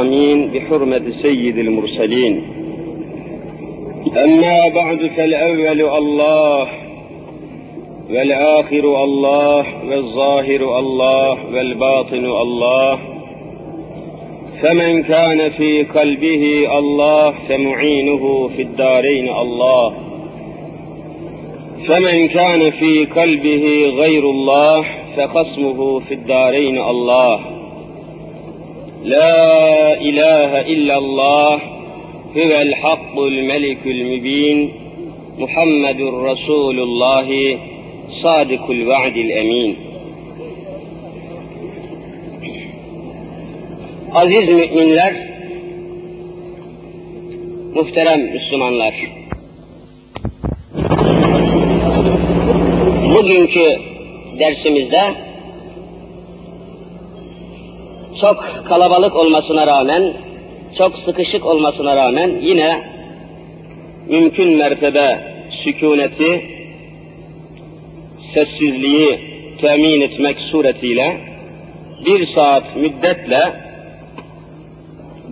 آمين بحرمة سيد المرسلين. أما بعد فالأول الله والآخر الله والظاهر الله والباطن الله. فمن كان في قلبه الله فمعينه في الدارين الله. فمن كان في قلبه غير الله فخصمه في الدارين الله. لا إله إلا الله هو الحق الملك المبين محمد رسول الله صادق الوعد الأمين Aziz müminler, muhterem Müslümanlar, bugünkü dersimizde çok kalabalık olmasına rağmen, çok sıkışık olmasına rağmen yine mümkün mertebe sükuneti, sessizliği temin etmek suretiyle bir saat müddetle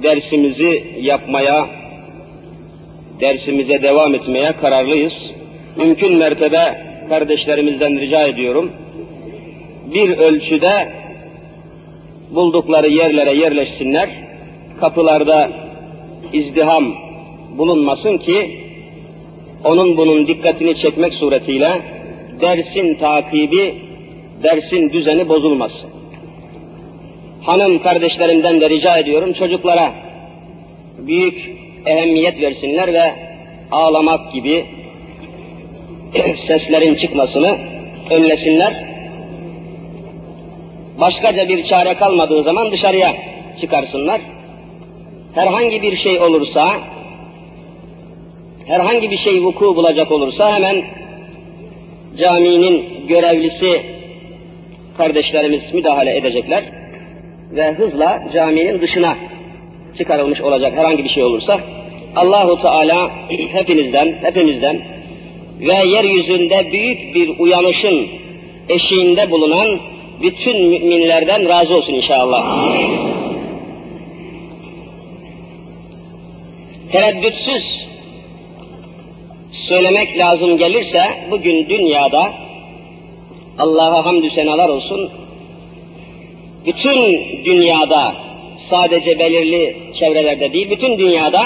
dersimizi yapmaya, dersimize devam etmeye kararlıyız. Mümkün mertebe kardeşlerimizden rica ediyorum. Bir ölçüde buldukları yerlere yerleşsinler. Kapılarda izdiham bulunmasın ki onun bunun dikkatini çekmek suretiyle dersin takibi, dersin düzeni bozulmasın. Hanım kardeşlerimden de rica ediyorum çocuklara büyük ehemmiyet versinler ve ağlamak gibi seslerin çıkmasını önlesinler. Başkaca bir çare kalmadığı zaman dışarıya çıkarsınlar. Herhangi bir şey olursa, herhangi bir şey vuku bulacak olursa hemen caminin görevlisi kardeşlerimiz müdahale edecekler ve hızla caminin dışına çıkarılmış olacak herhangi bir şey olursa Allahu Teala hepinizden, hepimizden ve yeryüzünde büyük bir uyanışın eşiğinde bulunan bütün müminlerden razı olsun inşallah. Tereddütsüz söylemek lazım gelirse bugün dünyada Allah'a hamdü senalar olsun bütün dünyada sadece belirli çevrelerde değil bütün dünyada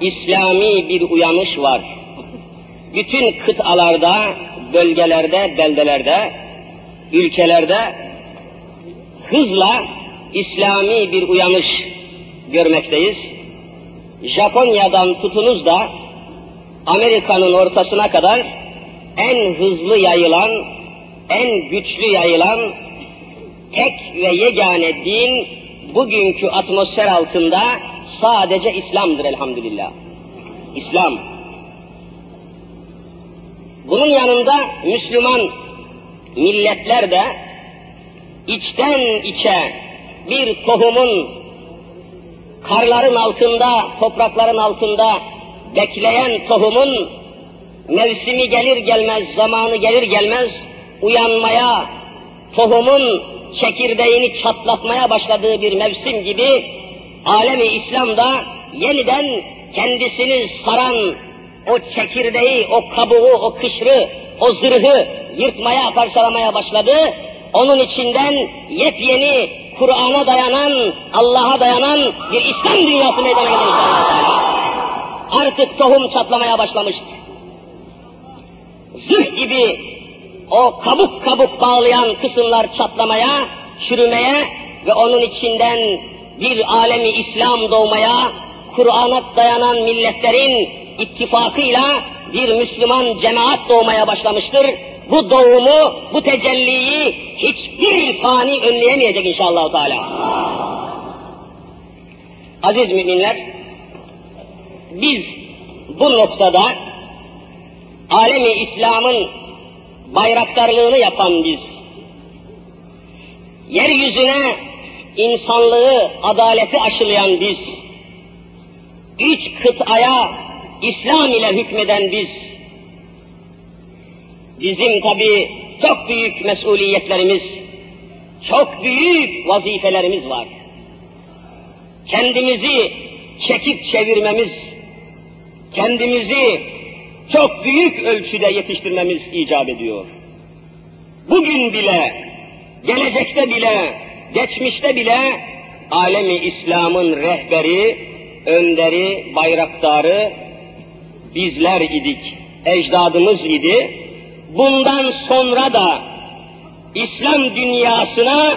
İslami bir uyanış var. Bütün kıtalarda, bölgelerde, beldelerde, ülkelerde hızla İslami bir uyanış görmekteyiz. Japonya'dan tutunuz da Amerika'nın ortasına kadar en hızlı yayılan, en güçlü yayılan tek ve yegane din bugünkü atmosfer altında sadece İslam'dır elhamdülillah. İslam. Bunun yanında Müslüman milletler de içten içe bir tohumun karların altında, toprakların altında bekleyen tohumun mevsimi gelir gelmez, zamanı gelir gelmez uyanmaya, tohumun çekirdeğini çatlatmaya başladığı bir mevsim gibi alemi İslam'da yeniden kendisini saran o çekirdeği, o kabuğu, o kışrı, o zırhı yırtmaya, parçalamaya başladı. Onun içinden yepyeni Kur'an'a dayanan, Allah'a dayanan bir İslam dünyası meydana gelecek. Artık tohum çatlamaya başlamıştır. Zırh gibi o kabuk kabuk bağlayan kısımlar çatlamaya, çürümeye ve onun içinden bir alemi İslam doğmaya, Kur'an'a dayanan milletlerin ittifakıyla bir Müslüman cemaat doğmaya başlamıştır. Bu doğumu, bu tecelliyi hiçbir fani önleyemeyecek inşallah Teala. Aziz müminler, biz bu noktada alemi İslam'ın bayraktarlığını yapan biz, yeryüzüne insanlığı, adaleti aşılayan biz, üç kıtaya İslam ile hükmeden biz, bizim tabi çok büyük mesuliyetlerimiz, çok büyük vazifelerimiz var. kendimizi çekip çevirmemiz, kendimizi çok büyük ölçüde yetiştirmemiz icap ediyor. Bugün bile, gelecekte bile, geçmişte bile alemi İslam'ın rehberi, önderi, bayraktarı bizler idik, ecdadımız idi. Bundan sonra da İslam dünyasına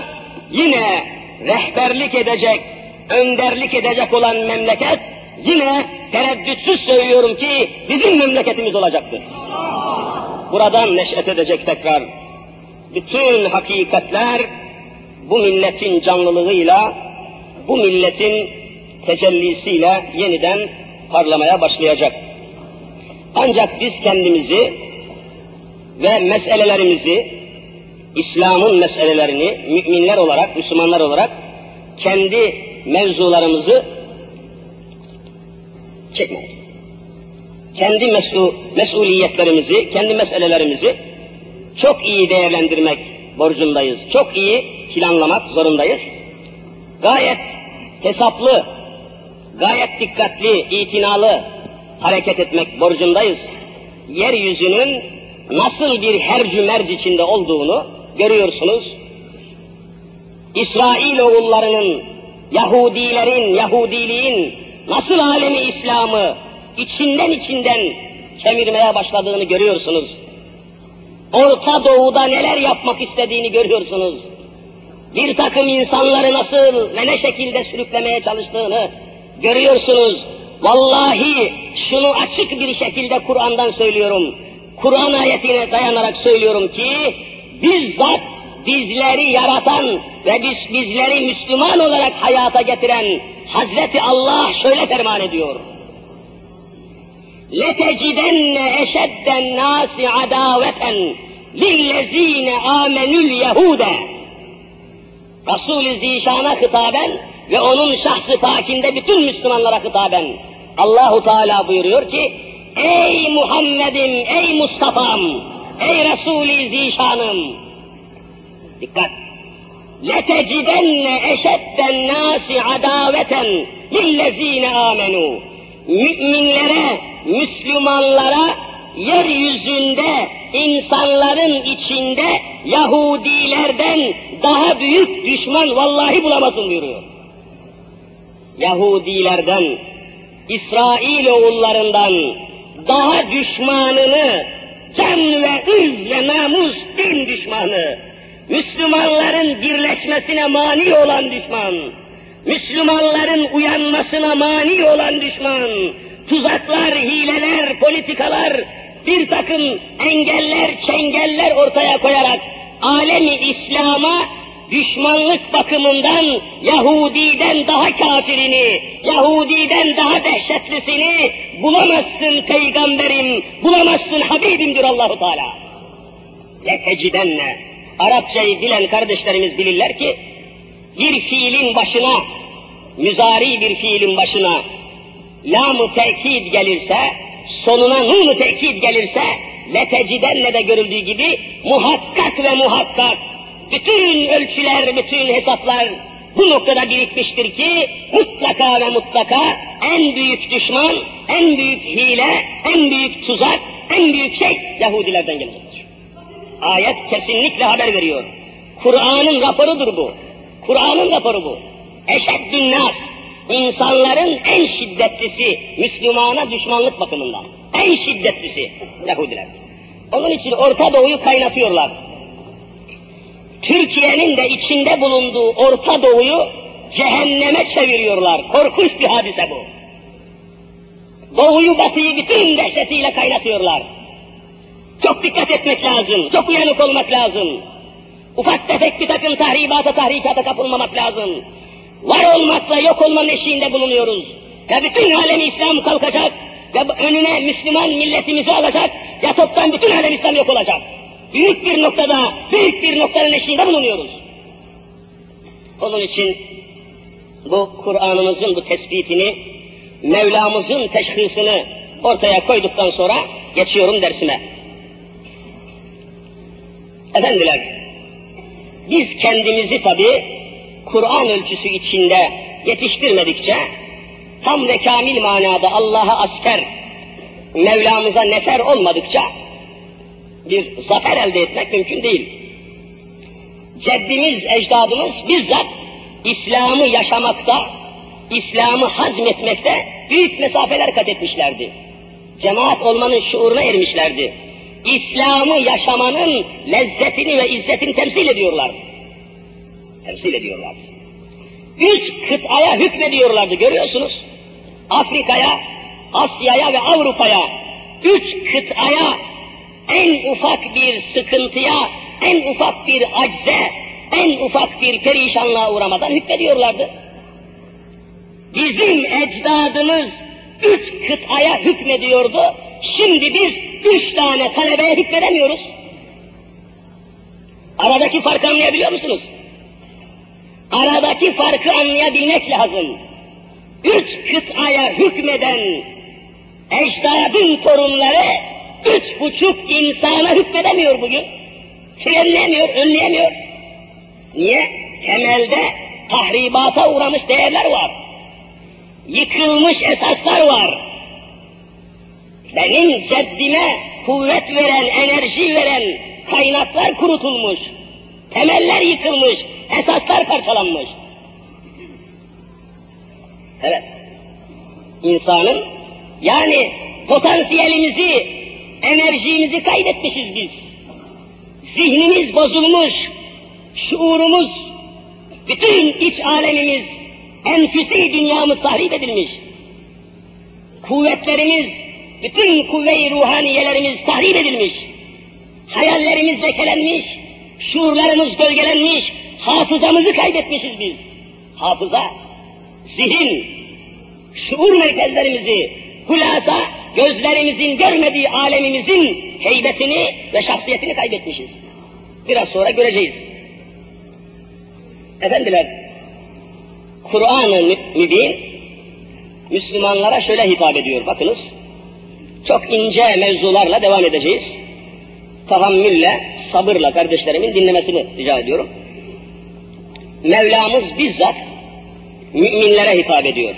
yine rehberlik edecek, önderlik edecek olan memleket yine tereddütsüz söylüyorum ki bizim memleketimiz olacaktır. Buradan neşet edecek tekrar. Bütün hakikatler bu milletin canlılığıyla, bu milletin tecellisiyle yeniden parlamaya başlayacak. Ancak biz kendimizi ve meselelerimizi, İslam'ın meselelerini müminler olarak, Müslümanlar olarak kendi mevzularımızı çekmeyiz. Kendi mesul, mesuliyetlerimizi, kendi meselelerimizi çok iyi değerlendirmek borcundayız. Çok iyi planlamak zorundayız. Gayet hesaplı, gayet dikkatli, itinalı hareket etmek borcundayız. Yeryüzünün nasıl bir hercü merci içinde olduğunu görüyorsunuz. İsrail oğullarının, Yahudilerin, Yahudiliğin nasıl alemi İslam'ı içinden içinden kemirmeye başladığını görüyorsunuz. Orta Doğu'da neler yapmak istediğini görüyorsunuz. Bir takım insanları nasıl ve ne şekilde sürüklemeye çalıştığını görüyorsunuz. Vallahi şunu açık bir şekilde Kur'an'dan söylüyorum. Kur'an ayetine dayanarak söylüyorum ki bizzat bizleri yaratan ve biz, bizleri Müslüman olarak hayata getiren Hazreti Allah şöyle ferman ediyor. لَتَجِدَنَّ اَشَدَّ النَّاسِ عَدَاوَةً لِلَّذ۪ينَ آمَنُوا الْيَهُودَ Resul-i Zişan'a hitaben ve onun şahsı pakinde bütün Müslümanlara hitaben Allahu Teala buyuruyor ki Ey Muhammed'im, ey Mustafa'm, ey Resul-i Zişan'ım dikkat لَتَجِدَنَّ اَشَدَّ النَّاسِ عَدَاوَةً لِلَّذ۪ينَ آمَنُوا Müminlere, Müslümanlara yeryüzünde insanların içinde Yahudilerden daha büyük düşman vallahi bulamazsın buyuruyor. Yahudilerden, İsrail oğullarından daha düşmanını, can ve ırz ve namus din düşmanı, Müslümanların birleşmesine mani olan düşman, Müslümanların uyanmasına mani olan düşman, tuzaklar, hileler, politikalar, bir takım engeller, çengeller ortaya koyarak alemi İslam'a düşmanlık bakımından Yahudiden daha kafirini, Yahudiden daha dehşetlisini bulamazsın peygamberim, bulamazsın Habibim diyor Allahu Teala. Letecidenne. Arapçayı bilen kardeşlerimiz bilirler ki bir fiilin başına, müzari bir fiilin başına lam-ı tekid gelirse, sonuna nun-u tekid gelirse, letecidenne de görüldüğü gibi muhakkak ve muhakkak bütün ölçüler, bütün hesaplar bu noktada birikmiştir ki mutlaka ve mutlaka en büyük düşman, en büyük hile, en büyük tuzak, en büyük şey Yahudilerden gelecektir. Ayet kesinlikle haber veriyor. Kur'an'ın raporudur bu. Kur'an'ın raporu bu. Eşeddün nas. İnsanların en şiddetlisi Müslümana düşmanlık bakımından. En şiddetlisi Yahudiler. Onun için Orta Doğu'yu kaynatıyorlar. Türkiye'nin de içinde bulunduğu Orta Doğu'yu cehenneme çeviriyorlar. Korkunç bir hadise bu. Doğuyu batıyı bütün dehşetiyle kaynatıyorlar. Çok dikkat etmek lazım, çok uyanık olmak lazım. Ufak tefek bir takım tahribata, tahrikata kapılmamak lazım. Var olmakla yok olmanın eşiğinde bulunuyoruz. Ve bütün alemi İslam kalkacak ve önüne Müslüman milletimizi alacak ya toptan bütün alem İslam yok olacak. Büyük bir noktada, büyük bir noktanın eşiğinde bulunuyoruz. Onun için bu Kur'an'ımızın bu tespitini, Mevlamızın teşhisini ortaya koyduktan sonra geçiyorum dersime. Efendiler, biz kendimizi tabi Kur'an ölçüsü içinde yetiştirmedikçe, tam ve kamil manada Allah'a asker, Mevlamıza nefer olmadıkça bir zafer elde etmek mümkün değil. Ceddimiz, ecdadımız bizzat İslam'ı yaşamakta, İslam'ı hazmetmekte büyük mesafeler kat etmişlerdi. Cemaat olmanın şuuruna ermişlerdi. İslam'ı yaşamanın lezzetini ve izzetini temsil ediyorlardı. Temsil ediyorlardı. Üç kıtaya hükmediyorlardı görüyorsunuz. Afrika'ya, Asya'ya ve Avrupa'ya, üç kıtaya en ufak bir sıkıntıya, en ufak bir acze, en ufak bir perişanlığa uğramadan hükmediyorlardı. Bizim ecdadımız üç kıtaya hükmediyordu. Şimdi biz üç tane talebeye hükmedemiyoruz. Aradaki farkı anlayabiliyor musunuz? Aradaki farkı anlayabilmek lazım. Üç kıtaya hükmeden ecdadın torunları üç buçuk insana hükmedemiyor bugün. Frenlemiyor, önleyemiyor. Niye? Temelde tahribata uğramış değerler var. Yıkılmış esaslar var. Benim ceddime kuvvet veren, enerji veren kaynaklar kurutulmuş. Temeller yıkılmış, esaslar parçalanmış. Evet. İnsanın yani potansiyelimizi, enerjimizi kaybetmişiz biz. Zihnimiz bozulmuş, şuurumuz, bütün iç alemimiz, enfüsi dünyamız tahrip edilmiş. Kuvvetlerimiz, bütün kuvve-i ruhaniyelerimiz tahrip edilmiş. Hayallerimiz lekelenmiş, şuurlarımız gölgelenmiş, hafızamızı kaybetmişiz biz. Hafıza, zihin, şuur merkezlerimizi, hulasa gözlerimizin görmediği alemimizin heybetini ve şahsiyetini kaybetmişiz. Biraz sonra göreceğiz. Efendiler, Kur'an-ı Mübin Müslümanlara şöyle hitap ediyor. Bakınız, çok ince mevzularla devam edeceğiz. Tahammülle, sabırla kardeşlerimin dinlemesini rica ediyorum. Mevlamız bizzat müminlere hitap ediyor.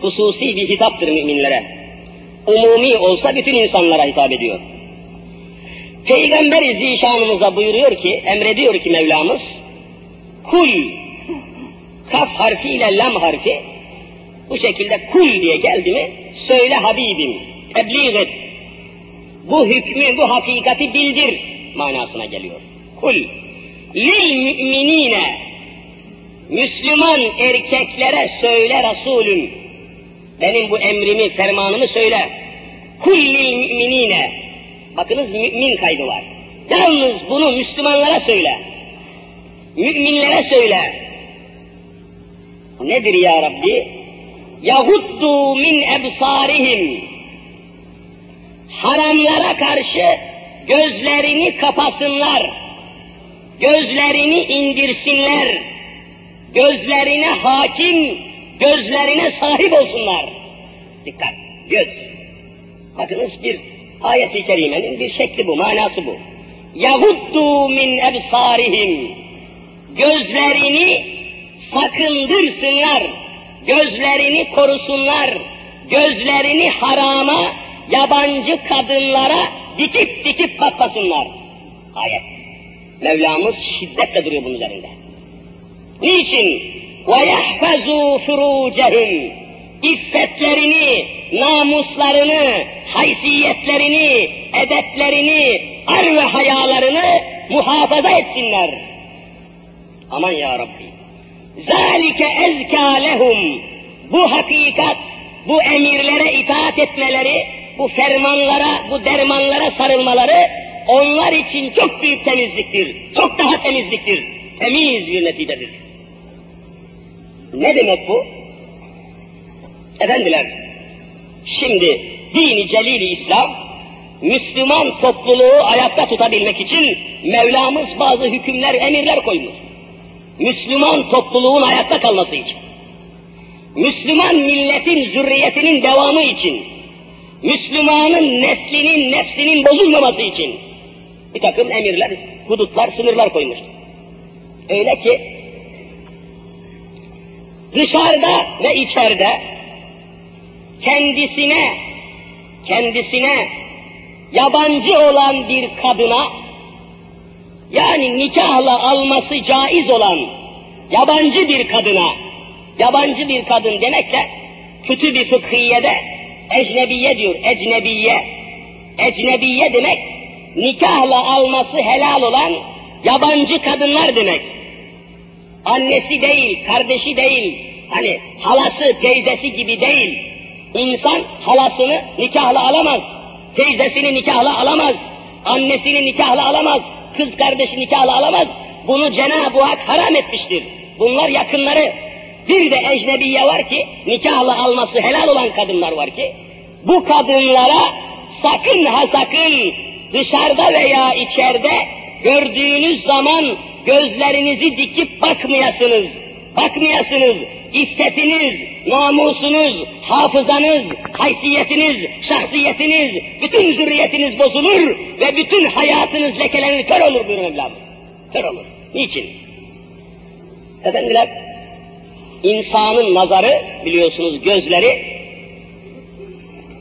Hususi bir hitaptır müminlere. Umumi olsa bütün insanlara hitap ediyor. Peygamber zişanımıza buyuruyor ki, emrediyor ki Mevlamız, kul, kaf harfiyle lam harfi, bu şekilde kul diye geldi mi, söyle Habibim, tebliğ et, bu hükmü, bu hakikati bildir manasına geliyor. Kul, lil müminine, Müslüman erkeklere söyle Resulüm, benim bu emrimi, fermanımı söyle. Kullil müminine. Bakınız mümin kaydı var. Yalnız bunu Müslümanlara söyle. Müminlere söyle. Nedir ya Rabbi? Yahuddu min ebsarihim. Haramlara karşı gözlerini kapasınlar. Gözlerini indirsinler. Gözlerine hakim gözlerine sahip olsunlar. Dikkat, göz. Bakınız bir ayet-i kerimenin bir şekli bu, manası bu. Yahuddu min ebsarihim. Gözlerini sakındırsınlar, gözlerini korusunlar, gözlerini harama, yabancı kadınlara dikip dikip bakmasınlar. Ayet. Mevlamız şiddetle duruyor bunun üzerinde. Niçin? وَيَحْفَزُوا فُرُوجَهُمْ İffetlerini, namuslarını, haysiyetlerini, edeplerini, ar ve hayalarını muhafaza etsinler. Aman ya Rabbi. ذَٰلِكَ اَزْكَى لَهُمْ Bu hakikat, bu emirlere itaat etmeleri, bu fermanlara, bu dermanlara sarılmaları onlar için çok büyük temizliktir. Çok daha temizliktir. Temiz bir neticedir. Ne demek bu? Efendiler, şimdi dini celili İslam, Müslüman topluluğu ayakta tutabilmek için Mevlamız bazı hükümler, emirler koymuş. Müslüman topluluğun ayakta kalması için. Müslüman milletin zürriyetinin devamı için. Müslümanın neslinin, nefsinin bozulmaması için. Bir takım emirler, hudutlar, sınırlar koymuş. Öyle ki dışarıda ve içeride kendisine kendisine yabancı olan bir kadına yani nikahla alması caiz olan yabancı bir kadına yabancı bir kadın demekle kötü bir fıkhiyede ecnebiye diyor, ecnebiye. Ecnebiye demek nikahla alması helal olan yabancı kadınlar demek. Annesi değil, kardeşi değil, hani halası, teyzesi gibi değil. İnsan halasını nikahla alamaz, teyzesini nikahla alamaz, annesini nikahla alamaz, kız kardeşi nikahla alamaz. Bunu Cenab-ı Hak haram etmiştir. Bunlar yakınları. Bir de ecnebiye var ki, nikahla alması helal olan kadınlar var ki, bu kadınlara sakın ha sakın dışarıda veya içeride gördüğünüz zaman gözlerinizi dikip bakmayasınız. Bakmayasınız. İffetiniz, namusunuz, hafızanız, haysiyetiniz, şahsiyetiniz, bütün zürriyetiniz bozulur ve bütün hayatınız lekelenir, kör olur buyurun evladım. Kör olur. Niçin? Efendiler, insanın nazarı, biliyorsunuz gözleri,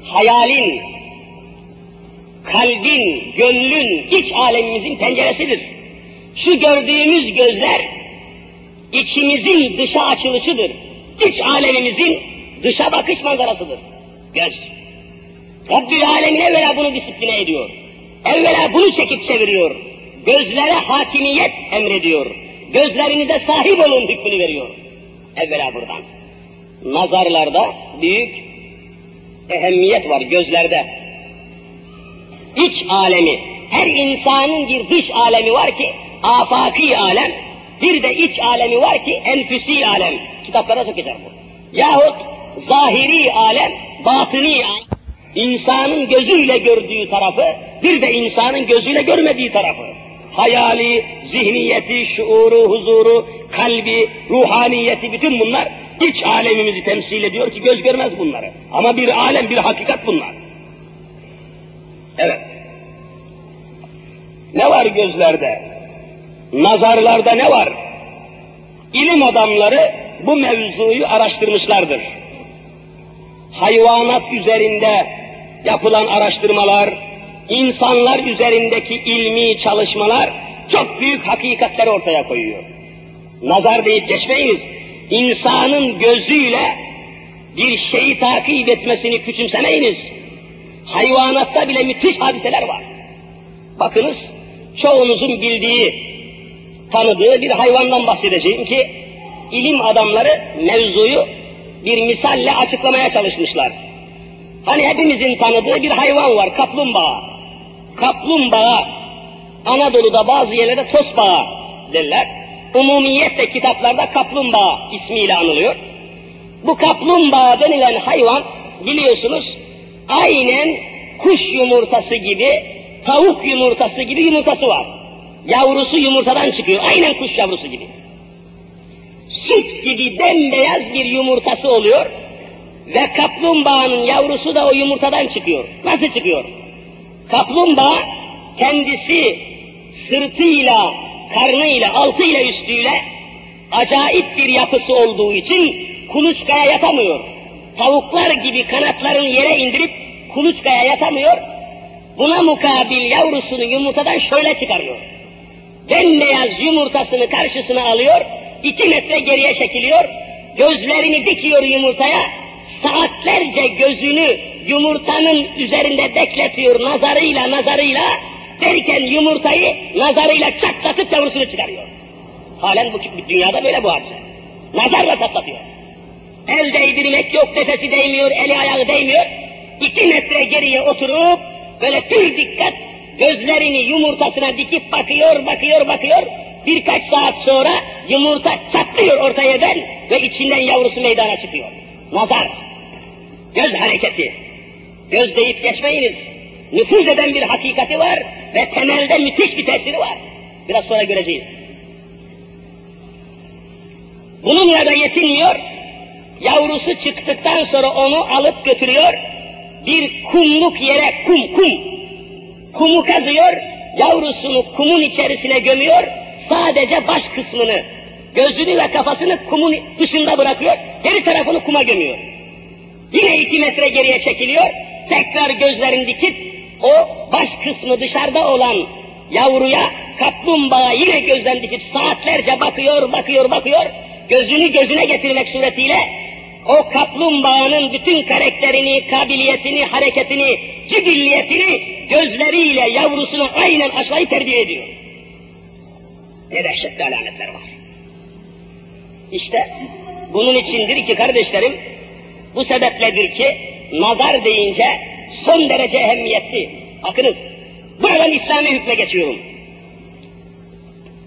hayalin, kalbin, gönlün, iç alemimizin penceresidir. Şu gördüğümüz gözler, içimizin dışa açılışıdır. İç alemimizin dışa bakış manzarasıdır. Göz. Rabbül Alemin evvela bunu disipline ediyor. Evvela bunu çekip çeviriyor. Gözlere hakimiyet emrediyor. Gözlerinize sahip olun hükmünü veriyor. Evvela buradan. Nazarlarda büyük ehemmiyet var gözlerde. İç alemi, her insanın bir dış alemi var ki, afaki alem, bir de iç alemi var ki, enfüsi alem. Kitaplara sokacak bu. Yahut zahiri alem, batıni alem. İnsanın gözüyle gördüğü tarafı, bir de insanın gözüyle görmediği tarafı. Hayali, zihniyeti, şuuru, huzuru, kalbi, ruhaniyeti, bütün bunlar iç alemimizi temsil ediyor ki göz görmez bunları. Ama bir alem, bir hakikat bunlar. Evet. Ne var gözlerde? Nazarlarda ne var? İlim adamları bu mevzuyu araştırmışlardır. Hayvanat üzerinde yapılan araştırmalar, insanlar üzerindeki ilmi çalışmalar çok büyük hakikatleri ortaya koyuyor. Nazar deyip geçmeyiniz. İnsanın gözüyle bir şeyi takip etmesini küçümsemeyiniz. Hayvanatta bile müthiş hadiseler var. Bakınız, çoğunuzun bildiği, tanıdığı bir hayvandan bahsedeceğim ki, ilim adamları mevzuyu bir misalle açıklamaya çalışmışlar. Hani hepimizin tanıdığı bir hayvan var, kaplumbağa. Kaplumbağa, Anadolu'da bazı yerlerde tosbağa derler. Umumiyetle kitaplarda kaplumbağa ismiyle anılıyor. Bu kaplumbağa denilen hayvan biliyorsunuz aynen kuş yumurtası gibi, tavuk yumurtası gibi yumurtası var. Yavrusu yumurtadan çıkıyor, aynen kuş yavrusu gibi. Süt gibi bembeyaz bir yumurtası oluyor ve kaplumbağanın yavrusu da o yumurtadan çıkıyor. Nasıl çıkıyor? Kaplumbağa kendisi sırtıyla, karnıyla, altıyla, üstüyle acayip bir yapısı olduğu için kuluçkaya yatamıyor. Tavuklar gibi kanatlarını yere indirip kuluçkaya yatamıyor. Buna mukabil yavrusunu yumurtadan şöyle çıkarıyor. Bembeyaz yumurtasını karşısına alıyor, iki metre geriye çekiliyor, gözlerini dikiyor yumurtaya, saatlerce gözünü yumurtanın üzerinde bekletiyor nazarıyla nazarıyla, derken yumurtayı nazarıyla çatlatıp yavrusunu çıkarıyor. Halen bu dünyada böyle bu hadise. Nazarla çatlatıyor. El değdirmek yok, nefesi değmiyor, eli ayağı değmiyor. İki metre geriye oturup böyle tür dikkat gözlerini yumurtasına dikip bakıyor, bakıyor, bakıyor. Birkaç saat sonra yumurta çatlıyor orta yerden ve içinden yavrusu meydana çıkıyor. Nazar, göz hareketi. Göz deyip geçmeyiniz. Nüfuz eden bir hakikati var ve temelde müthiş bir tesiri var. Biraz sonra göreceğiz. Bununla da yetinmiyor. Yavrusu çıktıktan sonra onu alıp götürüyor. Bir kumluk yere kum kum. Kumu kazıyor, yavrusunu kumun içerisine gömüyor. Sadece baş kısmını, gözünü ve kafasını kumun dışında bırakıyor. geri tarafını kuma gömüyor. Yine iki metre geriye çekiliyor, tekrar gözlerini dikip o baş kısmı dışarıda olan yavruya kaplumbağa yine gözden dikip saatlerce bakıyor, bakıyor, bakıyor. Gözünü gözüne getirmek suretiyle o kaplumbağanın bütün karakterini, kabiliyetini, hareketini, cibilliyetini gözleriyle yavrusunu aynen aşağıya terbiye ediyor. Ne dehşetli alametler var. İşte bunun içindir ki kardeşlerim, bu sebepledir ki nazar deyince son derece ehemmiyetli. Bakınız, buradan İslami hükme geçiyorum.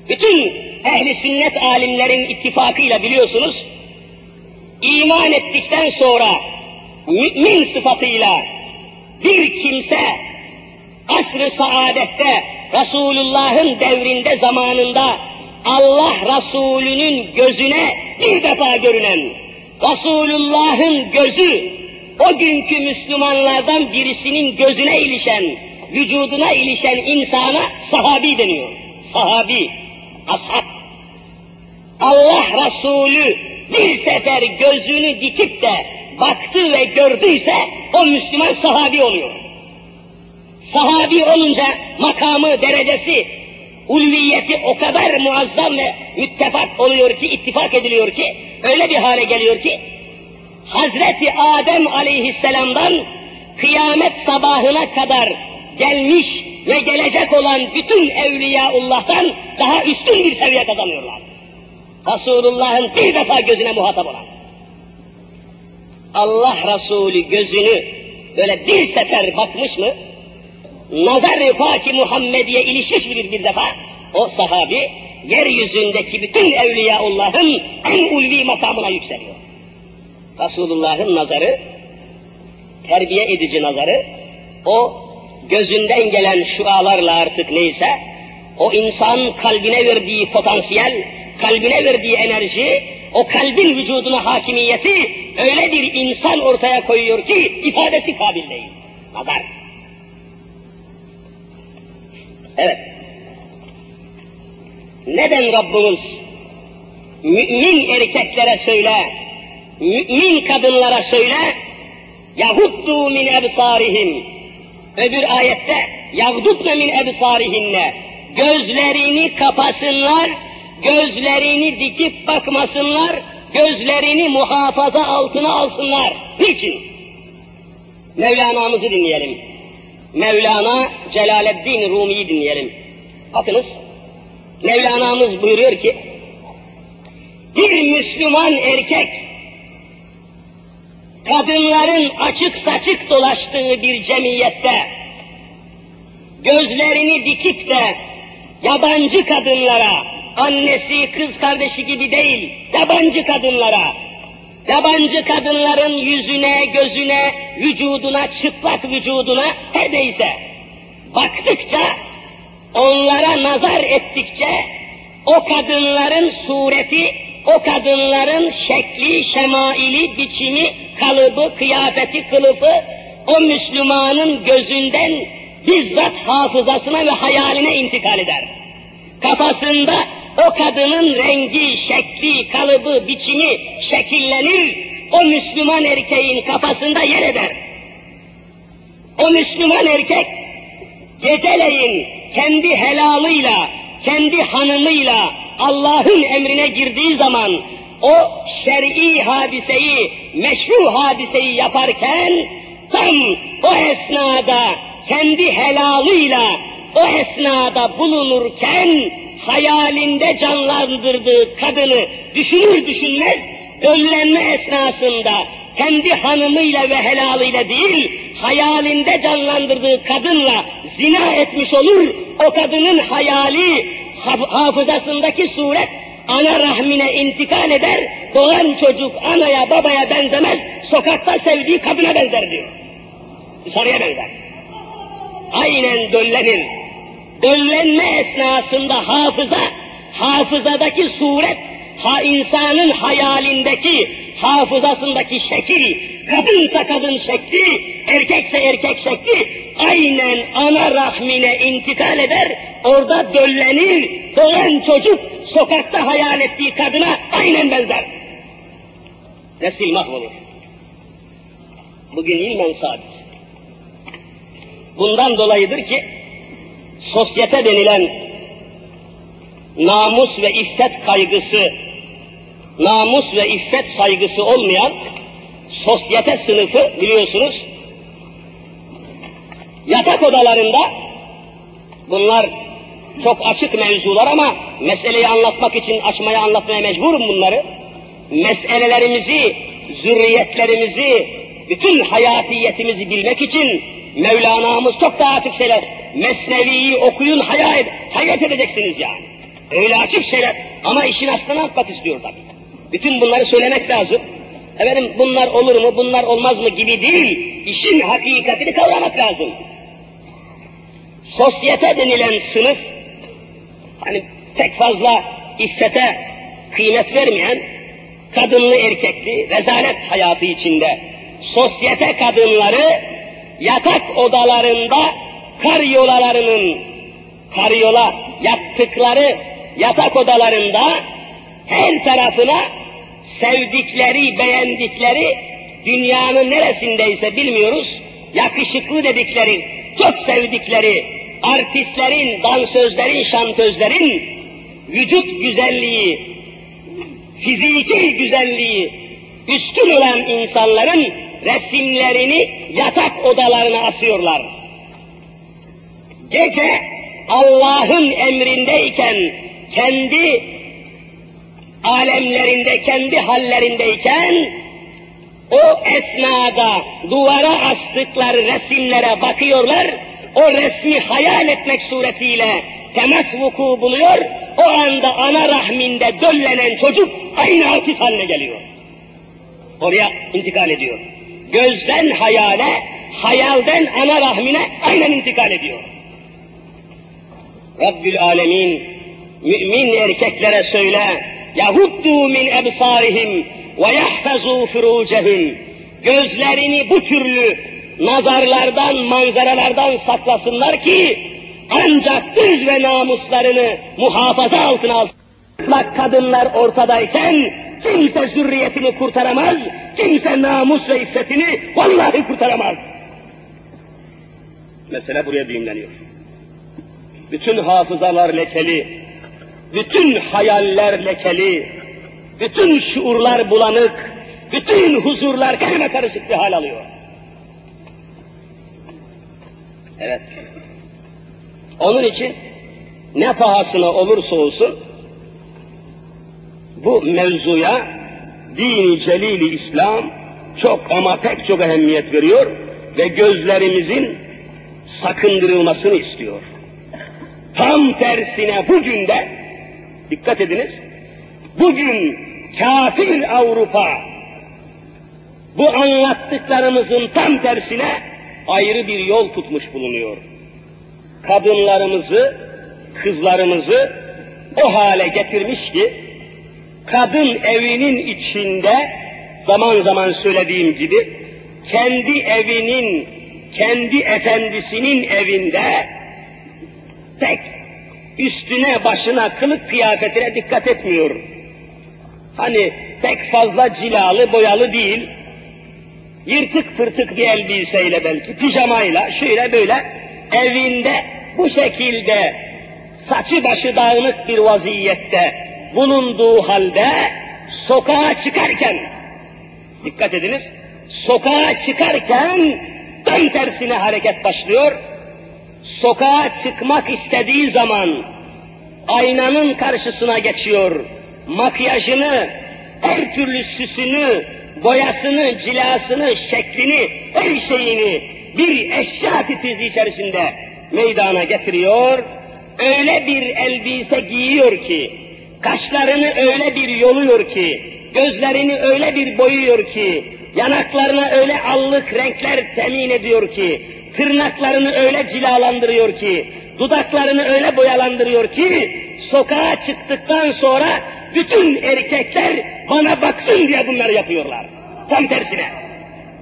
Bütün ehli sünnet alimlerin ittifakıyla biliyorsunuz, iman ettikten sonra mümin sıfatıyla bir kimse asr-ı saadette Resulullah'ın devrinde zamanında Allah Resulü'nün gözüne bir defa görünen Resulullah'ın gözü o günkü Müslümanlardan birisinin gözüne ilişen, vücuduna ilişen insana sahabi deniyor. Sahabi, ashab. Allah Resulü bir sefer gözünü dikip de baktı ve gördüyse o Müslüman sahabi oluyor. Sahabi olunca makamı, derecesi, ulviyeti o kadar muazzam ve müttefak oluyor ki, ittifak ediliyor ki, öyle bir hale geliyor ki, Hazreti Adem aleyhisselamdan kıyamet sabahına kadar gelmiş ve gelecek olan bütün Evliyaullah'tan daha üstün bir seviye kazanıyorlar. Resulullah'ın bir defa gözüne muhatap olan. Allah Resulü gözünü böyle bir sefer bakmış mı, nazar-ı Paki Muhammediye ilişmiş bir bir defa, o sahabi, yeryüzündeki bütün Evliyaullah'ın en ulvi makamına yükseliyor. Resulullah'ın nazarı, terbiye edici nazarı, o gözünden gelen şualarla artık neyse, o insan kalbine verdiği potansiyel, kalbine verdiği enerji, o kalbin vücuduna hakimiyeti öyle bir insan ortaya koyuyor ki ifadesi kabil değil. Nazar. Evet. Neden Rabbimiz mümin erkeklere söyle, mümin kadınlara söyle, yahuddu min ebsarihim. Öbür ayette yagdutne min ebsarihinne. Gözlerini kapasınlar, gözlerini dikip bakmasınlar, gözlerini muhafaza altına alsınlar. Niçin? Mevlana'mızı dinleyelim. Mevlana Celaleddin Rumi'yi dinleyelim. Bakınız, Mevlana'mız buyuruyor ki, bir Müslüman erkek, kadınların açık saçık dolaştığı bir cemiyette, gözlerini dikip de yabancı kadınlara, annesi, kız kardeşi gibi değil, yabancı kadınlara, yabancı kadınların yüzüne, gözüne, vücuduna, çıplak vücuduna her neyse, baktıkça, onlara nazar ettikçe, o kadınların sureti, o kadınların şekli, şemaili, biçimi, kalıbı, kıyafeti, kılıfı, o Müslümanın gözünden bizzat hafızasına ve hayaline intikal eder. Kafasında o kadının rengi, şekli, kalıbı, biçimi şekillenir, o Müslüman erkeğin kafasında yer eder. O Müslüman erkek geceleyin kendi helalıyla, kendi hanımıyla Allah'ın emrine girdiği zaman o şer'i hadiseyi, meşru hadiseyi yaparken tam o esnada kendi helalıyla o esnada bulunurken hayalinde canlandırdığı kadını düşünür düşünmez öllenme esnasında kendi hanımıyla ve helalıyla değil, hayalinde canlandırdığı kadınla zina etmiş olur, o kadının hayali, hafızasındaki suret ana rahmine intikal eder, doğan çocuk anaya babaya benzemez, sokakta sevdiği kadına benzer diyor. Sarıya benzer. Aynen döllenir. Döllenme esnasında hafıza, hafızadaki suret, ha insanın hayalindeki, hafızasındaki şekil, kadınsa kadın şekli, erkekse erkek şekli, aynen ana rahmine intikal eder, orada döllenir, doğan çocuk sokakta hayal ettiği kadına aynen benzer. Nesil mahvolur. Bugün ilmen sabit. Bundan dolayıdır ki sosyete denilen namus ve iffet kaygısı, namus ve iffet saygısı olmayan sosyete sınıfı biliyorsunuz yatak odalarında bunlar çok açık mevzular ama meseleyi anlatmak için açmaya anlatmaya mecburum bunları. Meselelerimizi, zürriyetlerimizi, bütün hayatiyetimizi bilmek için Mevlana'mız çok daha açık şeyler. Mesnevi'yi okuyun hayal, hayat edeceksiniz yani. Öyle açık şeyler ama işin aslını atmak istiyor tabii. Bütün bunları söylemek lazım. Efendim bunlar olur mu, bunlar olmaz mı gibi değil, işin hakikatini kavramak lazım. Sosyete denilen sınıf, hani pek fazla iffete kıymet vermeyen, kadınlı erkekli, rezalet hayatı içinde, sosyete kadınları yatak odalarında karyolalarının, karyola yaptıkları yatak odalarında her tarafına sevdikleri, beğendikleri, dünyanın neresindeyse bilmiyoruz, yakışıklı dedikleri, çok sevdikleri, artistlerin, dansözlerin, şantözlerin, vücut güzelliği, fiziki güzelliği üstün olan insanların resimlerini yatak odalarına asıyorlar. Gece Allah'ın emrindeyken kendi alemlerinde, kendi hallerindeyken o esnada duvara astıkları resimlere bakıyorlar, o resmi hayal etmek suretiyle temas vuku buluyor, o anda ana rahminde döllenen çocuk aynı artist haline geliyor. Oraya intikal ediyor. Gözden hayale, hayalden ana rahmine aynen intikal ediyor. Rabbül Alemin mümin erkeklere söyle, yahuddu min ebsarihim ve yahfazu furucehum. Gözlerini bu türlü nazarlardan, manzaralardan saklasınlar ki ancak düz ve namuslarını muhafaza altına alsınlar. Kadınlar ortadayken kimse zürriyetini kurtaramaz, kimse namus ve iffetini vallahi kurtaramaz. Mesele buraya düğümleniyor. Bütün hafızalar lekeli, bütün hayaller lekeli, bütün şuurlar bulanık, bütün huzurlar karma karışık bir hal alıyor. Evet. Onun için ne pahasına olursa olsun bu mevzuya dini celili İslam çok ama pek çok ehemmiyet veriyor ve gözlerimizin sakındırılmasını istiyor. Tam tersine bugün de, dikkat ediniz, bugün kafir Avrupa bu anlattıklarımızın tam tersine ayrı bir yol tutmuş bulunuyor. Kadınlarımızı, kızlarımızı o hale getirmiş ki, kadın evinin içinde, zaman zaman söylediğim gibi, kendi evinin, kendi efendisinin evinde, pek üstüne başına kılık kıyafetine dikkat etmiyor. Hani pek fazla cilalı boyalı değil, yırtık pırtık bir elbiseyle belki, pijamayla, şöyle böyle evinde bu şekilde saçı başı dağınık bir vaziyette bulunduğu halde sokağa çıkarken, dikkat ediniz, sokağa çıkarken tam tersine hareket başlıyor, sokağa çıkmak istediği zaman aynanın karşısına geçiyor, makyajını, her türlü süsünü, boyasını, cilasını, şeklini, her şeyini bir eşya titizi içerisinde meydana getiriyor, öyle bir elbise giyiyor ki, kaşlarını öyle bir yoluyor ki, gözlerini öyle bir boyuyor ki, yanaklarına öyle allık renkler temin ediyor ki, tırnaklarını öyle cilalandırıyor ki, dudaklarını öyle boyalandırıyor ki, sokağa çıktıktan sonra bütün erkekler bana baksın diye bunları yapıyorlar. Tam tersine.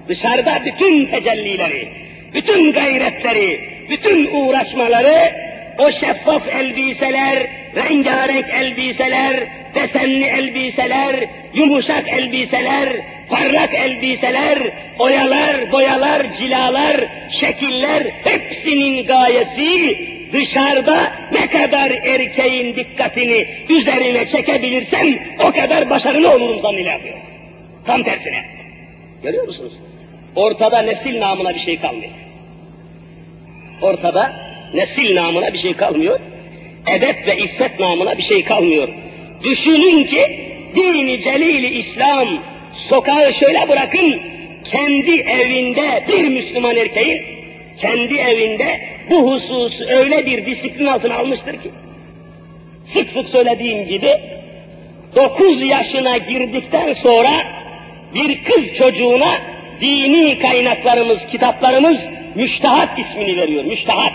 Dışarıda bütün tecellileri, bütün gayretleri, bütün uğraşmaları o şeffaf elbiseler, rengarenk elbiseler, desenli elbiseler, yumuşak elbiseler, parlak elbiseler, oyalar, boyalar, cilalar, şekiller hepsinin gayesi dışarıda ne kadar erkeğin dikkatini üzerine çekebilirsem o kadar başarılı olurum zannıyla yapıyor. Tam tersine. Görüyor musunuz? Ortada nesil namına bir şey kalmıyor. Ortada nesil namına bir şey kalmıyor. Edep ve iffet namına bir şey kalmıyor. Düşünün ki dini celili İslam sokağı şöyle bırakın kendi evinde bir Müslüman erkeğin kendi evinde bu husus öyle bir disiplin altına almıştır ki sık sık söylediğim gibi 9 yaşına girdikten sonra bir kız çocuğuna dini kaynaklarımız, kitaplarımız müştehat ismini veriyor. Müştehat.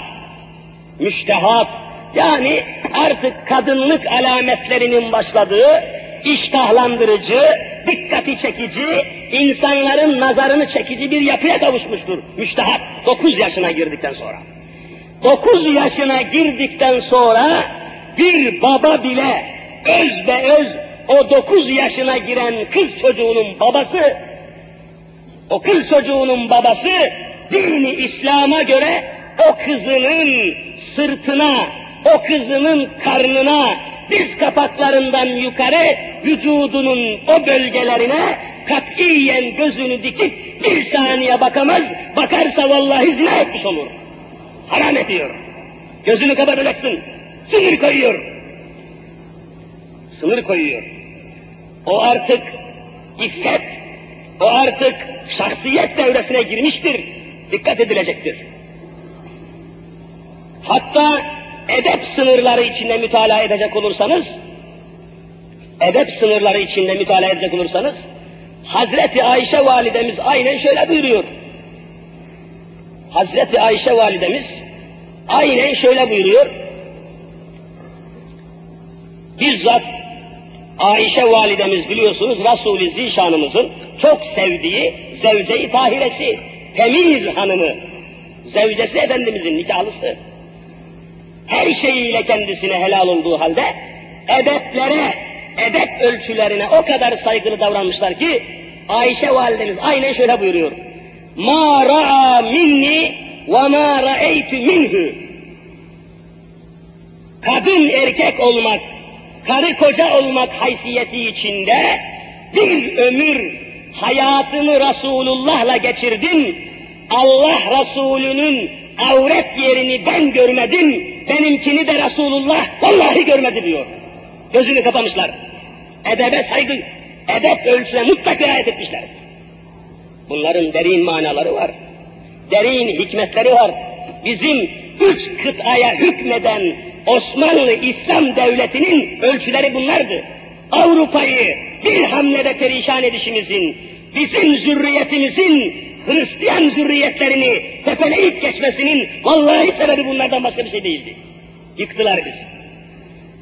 Müştehat. Yani artık kadınlık alametlerinin başladığı, iştahlandırıcı, dikkati çekici, insanların nazarını çekici bir yapıya kavuşmuştur. Müştehat. 9 yaşına girdikten sonra. 9 yaşına girdikten sonra bir baba bile öz be öz o 9 yaşına giren kız çocuğunun babası o kız çocuğunun babası dini İslam'a göre o kızının sırtına, o kızının karnına, diz kapaklarından yukarı vücudunun o bölgelerine katiyen gözünü dikip bir saniye bakamaz, bakarsa vallahi zina etmiş olur. Haram ediyor. Gözünü kapatacaksın. Sınır koyuyor. Sınır koyuyor. O artık iffet, o artık şahsiyet devresine girmiştir. Dikkat edilecektir. Hatta edep sınırları içinde mütalaa edecek olursanız, edep sınırları içinde mütalaa edecek olursanız, Hazreti Ayşe validemiz aynen şöyle buyuruyor. Hazreti Ayşe validemiz aynen şöyle buyuruyor. Bizzat Ayşe validemiz biliyorsunuz Resul-i Zişanımızın çok sevdiği zevce-i tahiresi, temiz hanımı, zevcesi Efendimizin nikahlısı. Her şeyiyle kendisine helal olduğu halde edeplere, edep ölçülerine o kadar saygılı davranmışlar ki Ayşe validemiz aynen şöyle buyuruyor. Ma ra'a minni ve ma ra'eytü minhu. Kadın erkek olmak, karı koca olmak haysiyeti içinde bir ömür hayatını Resulullah'la geçirdin. Allah Resulü'nün avret yerini ben görmedim, benimkini de Resulullah vallahi görmedi diyor. Gözünü kapamışlar. Edebe saygı, edep ölçüne mutlaka riayet etmişler. Bunların derin manaları var. Derin hikmetleri var. Bizim üç kıtaya hükmeden Osmanlı İslam Devleti'nin ölçüleri bunlardı. Avrupa'yı bir hamlede perişan edişimizin, bizim zürriyetimizin Hristiyan zürriyetlerini tepeleyip geçmesinin vallahi sebebi bunlardan başka bir şey değildi. Yıktılar biz.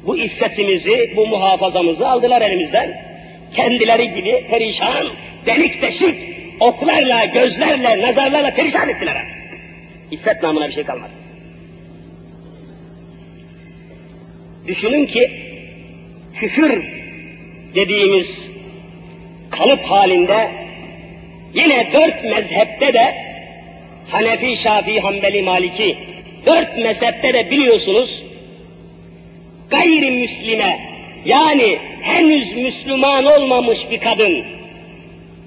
Bu iffetimizi, bu muhafazamızı aldılar elimizden. Kendileri gibi perişan, delik deşik, oklarla, gözlerle, nazarlarla perişan ettiler. İffet namına bir şey kalmadı. Düşünün ki küfür dediğimiz kalıp halinde yine dört mezhepte de Hanefi, Şafii, Hanbeli, Maliki dört mezhepte de biliyorsunuz gayrimüslime yani henüz Müslüman olmamış bir kadın,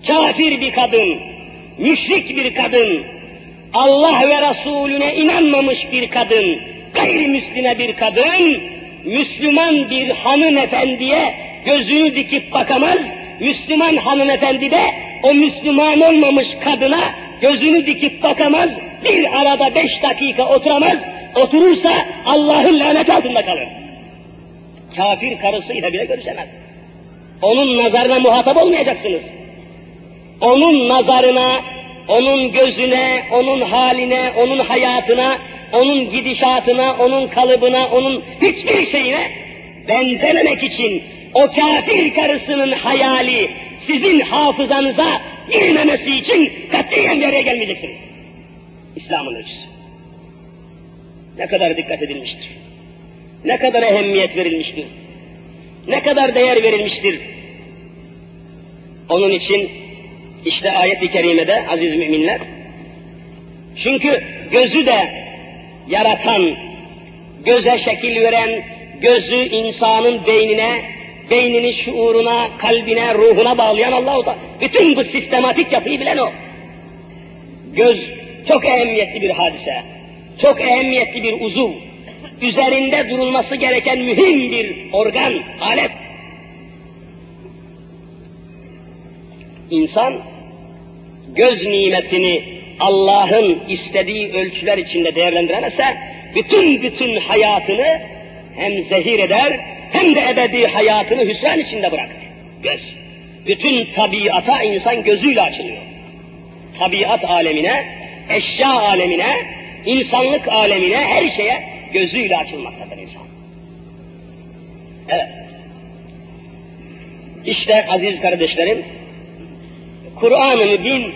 kafir bir kadın, müşrik bir kadın, Allah ve Resulüne inanmamış bir kadın, gayrimüslime bir kadın, Müslüman bir hanımefendiye gözünü dikip bakamaz, Müslüman hanımefendi de o Müslüman olmamış kadına gözünü dikip bakamaz, bir arada beş dakika oturamaz, oturursa Allah'ın lanet altında kalır. Kafir karısıyla bile görüşemez. Onun nazarına muhatap olmayacaksınız. Onun nazarına, onun gözüne, onun haline, onun hayatına, onun gidişatına, onun kalıbına, onun hiçbir şeyine benzememek için o kafir karısının hayali sizin hafızanıza girmemesi için katiyen araya gelmeyeceksiniz. İslam'ın ölçüsü. Ne kadar dikkat edilmiştir. Ne kadar ehemmiyet verilmiştir. Ne kadar değer verilmiştir. Onun için İşte ayet-i kerimede aziz müminler. Çünkü gözü de yaratan, göze şekil veren, gözü insanın beynine, beynini şuuruna, kalbine, ruhuna bağlayan Allah-u Teala. Bütün bu sistematik yapıyı bilen o. Göz çok ehemmiyetli bir hadise. Çok ehemmiyetli bir uzuv. Üzerinde durulması gereken mühim bir organ, alet. İnsan göz nimetini Allah'ın istediği ölçüler içinde değerlendiremezse bütün bütün hayatını hem zehir eder hem de ebedi hayatını hüsran içinde bırakır. Göz. Bütün tabiata insan gözüyle açılıyor. Tabiat alemine, eşya alemine, insanlık alemine, her şeye gözüyle açılmaktadır insan. Evet. İşte aziz kardeşlerim, Kur'an-ı Mübin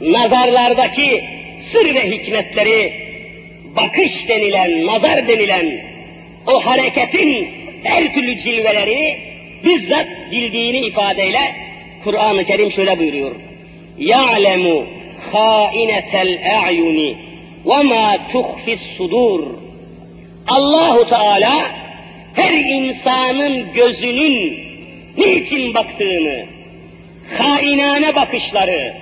nazarlardaki sır ve hikmetleri, bakış denilen, nazar denilen o hareketin her türlü cilvelerini bizzat bildiğini ifadeyle Kur'an-ı Kerim şöyle buyuruyor. يَعْلَمُ خَائِنَةَ الْاَعْيُنِ وَمَا تُخْفِ الصُّدُورِ Allahu Teala her insanın gözünün niçin baktığını, hainane bakışları,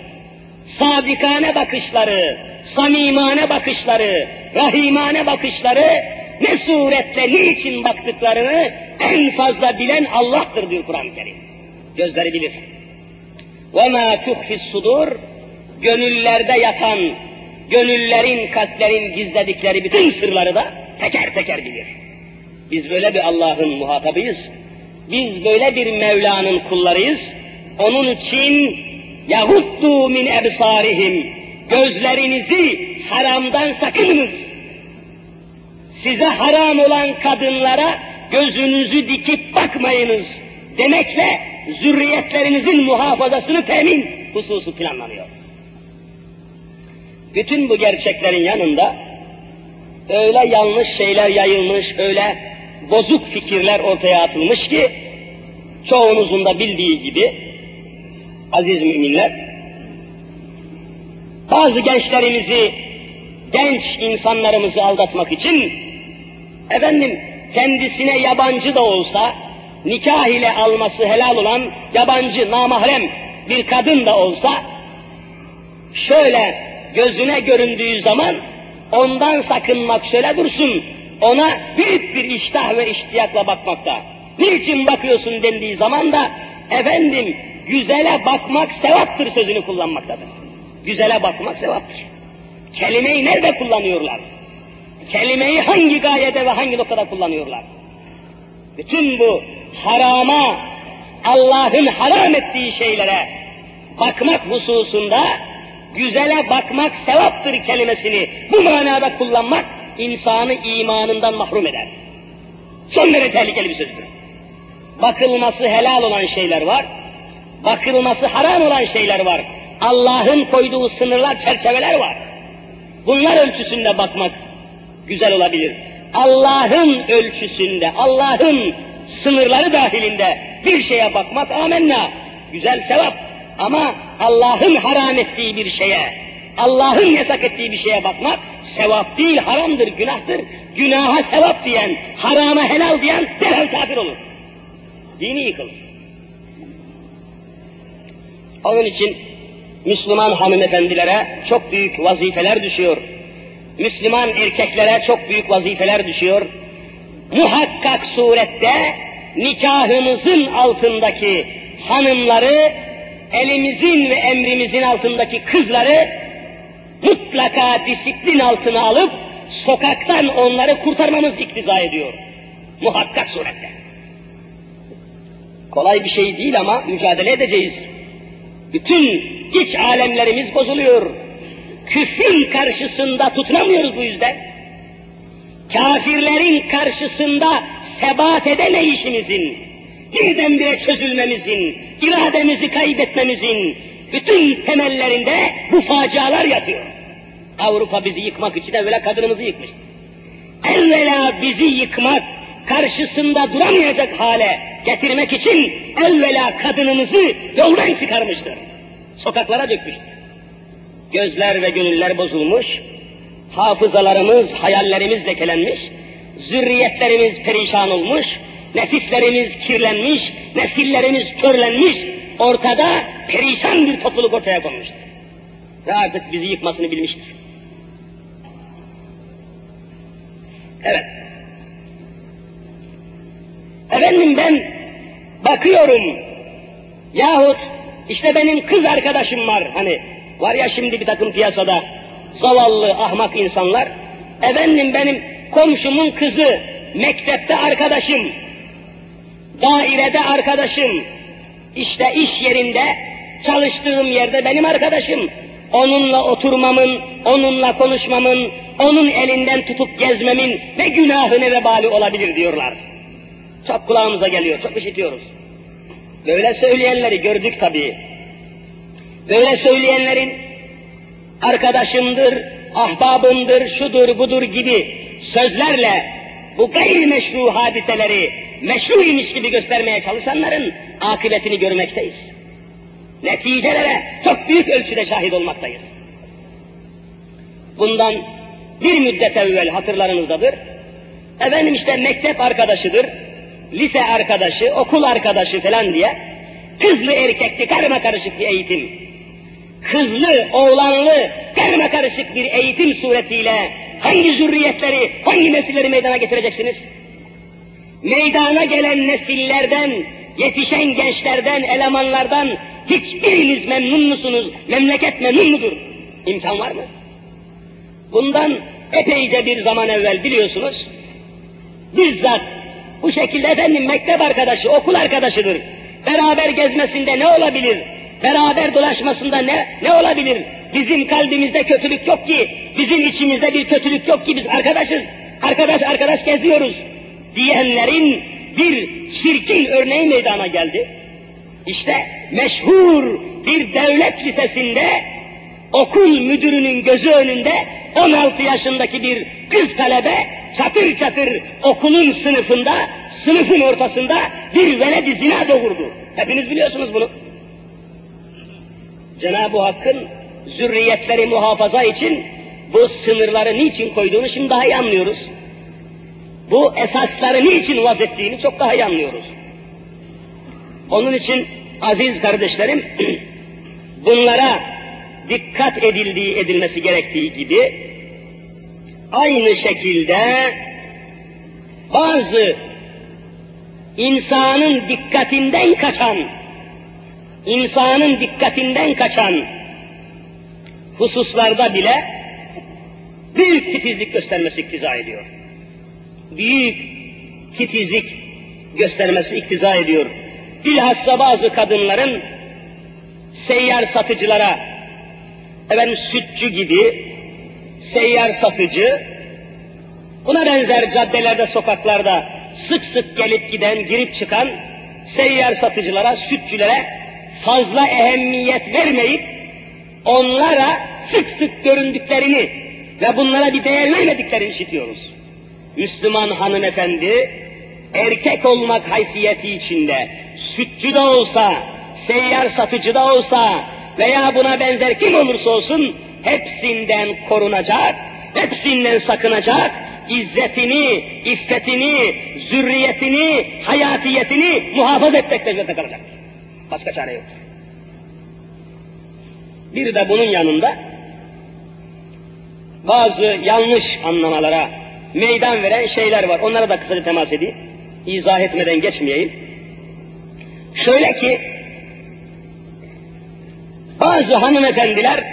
sadikane bakışları, samimane bakışları, rahimane bakışları ne suretle niçin baktıklarını en fazla bilen Allah'tır diyor Kur'an-ı Kerim. Gözleri bilir. وَمَا تُخْفِ الصُّدُورِ Gönüllerde yatan, gönüllerin, kalplerin gizledikleri bütün sırları da teker teker bilir. Biz böyle bir Allah'ın muhatabıyız. Biz böyle bir Mevla'nın kullarıyız. Onun için yahuddu min ebsarihim gözlerinizi haramdan sakınınız. Size haram olan kadınlara gözünüzü dikip bakmayınız demekle zürriyetlerinizin muhafazasını temin hususu planlanıyor. Bütün bu gerçeklerin yanında öyle yanlış şeyler yayılmış, öyle bozuk fikirler ortaya atılmış ki çoğunuzun da bildiği gibi aziz müminler bazı gençlerimizi, genç insanlarımızı aldatmak için efendim kendisine yabancı da olsa nikah ile alması helal olan yabancı namahrem bir kadın da olsa şöyle gözüne göründüğü zaman ondan sakınmak şöyle dursun ona büyük bir iştah ve iştiyakla bakmakta. Niçin bakıyorsun dendiği zaman da efendim güzele bakmak sevaptır sözünü kullanmaktadır. Güzele bakmak sevaptır. Kelimeyi nerede kullanıyorlar? Kelimeyi hangi gayede ve hangi noktada kullanıyorlar? Bütün bu harama, Allah'ın haram ettiği şeylere bakmak hususunda güzele bakmak sevaptır kelimesini bu manada kullanmak insanı imanından mahrum eder. Son derece tehlikeli bir sözdür. Bakılması helal olan şeyler var, bakılması haram olan şeyler var. Allah'ın koyduğu sınırlar, çerçeveler var. Bunlar ölçüsünde bakmak güzel olabilir. Allah'ın ölçüsünde, Allah'ın sınırları dahilinde bir şeye bakmak amenna, güzel sevap. Ama Allah'ın haram ettiği bir şeye, Allah'ın yasak ettiği bir şeye bakmak sevap değil, haramdır, günahtır. Günaha sevap diyen, harama helal diyen derhal kafir olur. Dini yıkılır. Onun için Müslüman hanımefendilere çok büyük vazifeler düşüyor. Müslüman erkeklere çok büyük vazifeler düşüyor. Muhakkak surette nikahımızın altındaki hanımları, elimizin ve emrimizin altındaki kızları mutlaka disiplin altına alıp sokaktan onları kurtarmamız iktiza ediyor. Muhakkak surette. Kolay bir şey değil ama mücadele edeceğiz. Bütün iç alemlerimiz bozuluyor. Küfrün karşısında tutunamıyoruz bu yüzden. Kafirlerin karşısında sebat edemeyişimizin, birdenbire çözülmemizin, irademizi kaybetmemizin bütün temellerinde bu facialar yatıyor. Avrupa bizi yıkmak için evvela kadınımızı yıkmış. Evvela bizi yıkmak, karşısında duramayacak hale getirmek için evvela kadınımızı yoldan çıkarmıştır. Sokaklara dökmüştür. Gözler ve gönüller bozulmuş, hafızalarımız, hayallerimiz lekelenmiş, zürriyetlerimiz perişan olmuş, nefislerimiz kirlenmiş, nesillerimiz körlenmiş, ortada perişan bir topluluk ortaya konmuştur. Ve artık bizi yıkmasını bilmiştir. Evet. Efendim ben bakıyorum yahut işte benim kız arkadaşım var hani var ya şimdi bir takım piyasada zavallı ahmak insanlar efendim benim komşumun kızı mektepte arkadaşım dairede arkadaşım işte iş yerinde çalıştığım yerde benim arkadaşım onunla oturmamın, onunla konuşmamın, onun elinden tutup gezmemin ne günahı ne vebali olabilir diyorlar. Çok kulağımıza geliyor, çok işitiyoruz. Böyle söyleyenleri gördük tabii. Böyle söyleyenlerin arkadaşımdır, ahbabımdır, şudur budur gibi sözlerle bu gayrimeşru hadiseleri meşruymuş gibi göstermeye çalışanların akıbetini görmekteyiz. Neticelere çok büyük ölçüde şahit olmaktayız. Bundan bir müddet evvel hatırlarınızdadır. Efendim işte mektep arkadaşıdır, lise arkadaşı, okul arkadaşı falan diye kızlı erkekli karma karışık bir eğitim. Kızlı, oğlanlı, karma karışık bir eğitim suretiyle hangi zürriyetleri, hangi nesilleri meydana getireceksiniz? Meydana gelen nesillerden, yetişen gençlerden, elemanlardan hiçbiriniz memnun musunuz? Memleket memnun mudur? İmkan var mı? Bundan epeyce bir zaman evvel biliyorsunuz, bizzat bu şekilde efendim mektep arkadaşı, okul arkadaşıdır. Beraber gezmesinde ne olabilir? Beraber dolaşmasında ne, ne olabilir? Bizim kalbimizde kötülük yok ki, bizim içimizde bir kötülük yok ki biz arkadaşız. Arkadaş arkadaş geziyoruz diyenlerin bir çirkin örneği meydana geldi. İşte meşhur bir devlet lisesinde okul müdürünün gözü önünde 16 yaşındaki bir kız talebe çatır çatır okulun sınıfında, sınıfın ortasında bir veledi zina doğurdu. Hepiniz biliyorsunuz bunu. Cenab-ı Hakk'ın zürriyetleri muhafaza için bu sınırları niçin koyduğunu şimdi daha iyi anlıyoruz. Bu esasları niçin vaz ettiğini çok daha iyi anlıyoruz. Onun için aziz kardeşlerim, bunlara dikkat edildiği, edilmesi gerektiği gibi, aynı şekilde bazı insanın dikkatinden kaçan, insanın dikkatinden kaçan hususlarda bile büyük titizlik göstermesi iktiza ediyor. Büyük titizlik göstermesi iktiza ediyor. Bilhassa bazı kadınların seyyar satıcılara, efendim sütçü gibi, seyyar satıcı, buna benzer caddelerde, sokaklarda sık sık gelip giden, girip çıkan seyyar satıcılara, sütçülere fazla ehemmiyet vermeyip onlara sık sık göründüklerini ve bunlara bir değer vermediklerini işitiyoruz. Müslüman hanımefendi erkek olmak haysiyeti içinde sütçü de olsa, seyyar satıcı da olsa veya buna benzer kim olursa olsun hepsinden korunacak, hepsinden sakınacak, izzetini, iffetini, zürriyetini, hayatiyetini muhafaza etmekle kalacak. Başka çare yok. Bir de bunun yanında bazı yanlış anlamalara meydan veren şeyler var. Onlara da kısaca temas edeyim. İzah etmeden geçmeyeyim. Şöyle ki, bazı hanımefendiler,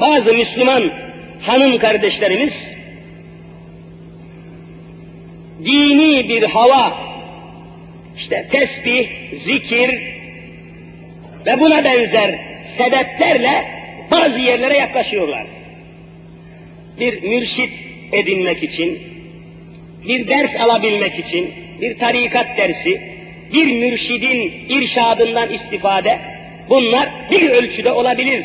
bazı Müslüman hanım kardeşlerimiz, dini bir hava, işte tesbih, zikir ve buna benzer sebeplerle bazı yerlere yaklaşıyorlar. Bir mürşit edinmek için, bir ders alabilmek için, bir tarikat dersi, bir mürşidin irşadından istifade, bunlar bir ölçüde olabilir.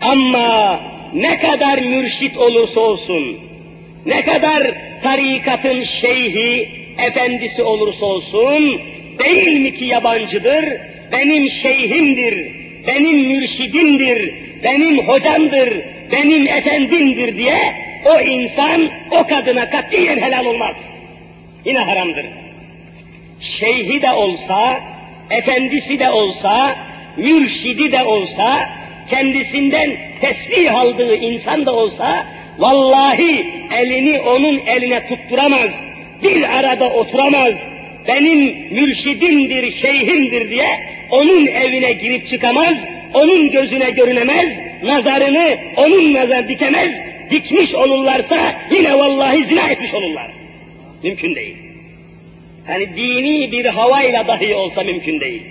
Ama ne kadar mürşit olursa olsun, ne kadar tarikatın şeyhi, efendisi olursa olsun, değil mi ki yabancıdır, benim şeyhimdir, benim mürşidimdir, benim hocamdır, benim efendimdir diye o insan o kadına katiyen helal olmaz. Yine haramdır. Şeyhi de olsa, efendisi de olsa, mürşidi de olsa, kendisinden tesbih aldığı insan da olsa, vallahi elini onun eline tutturamaz, bir arada oturamaz, benim mürşidimdir, şeyhimdir diye onun evine girip çıkamaz, onun gözüne görünemez, nazarını onun nazar dikemez, dikmiş olurlarsa yine vallahi zina etmiş olurlar. Mümkün değil. Yani dini bir havayla dahi olsa mümkün değil.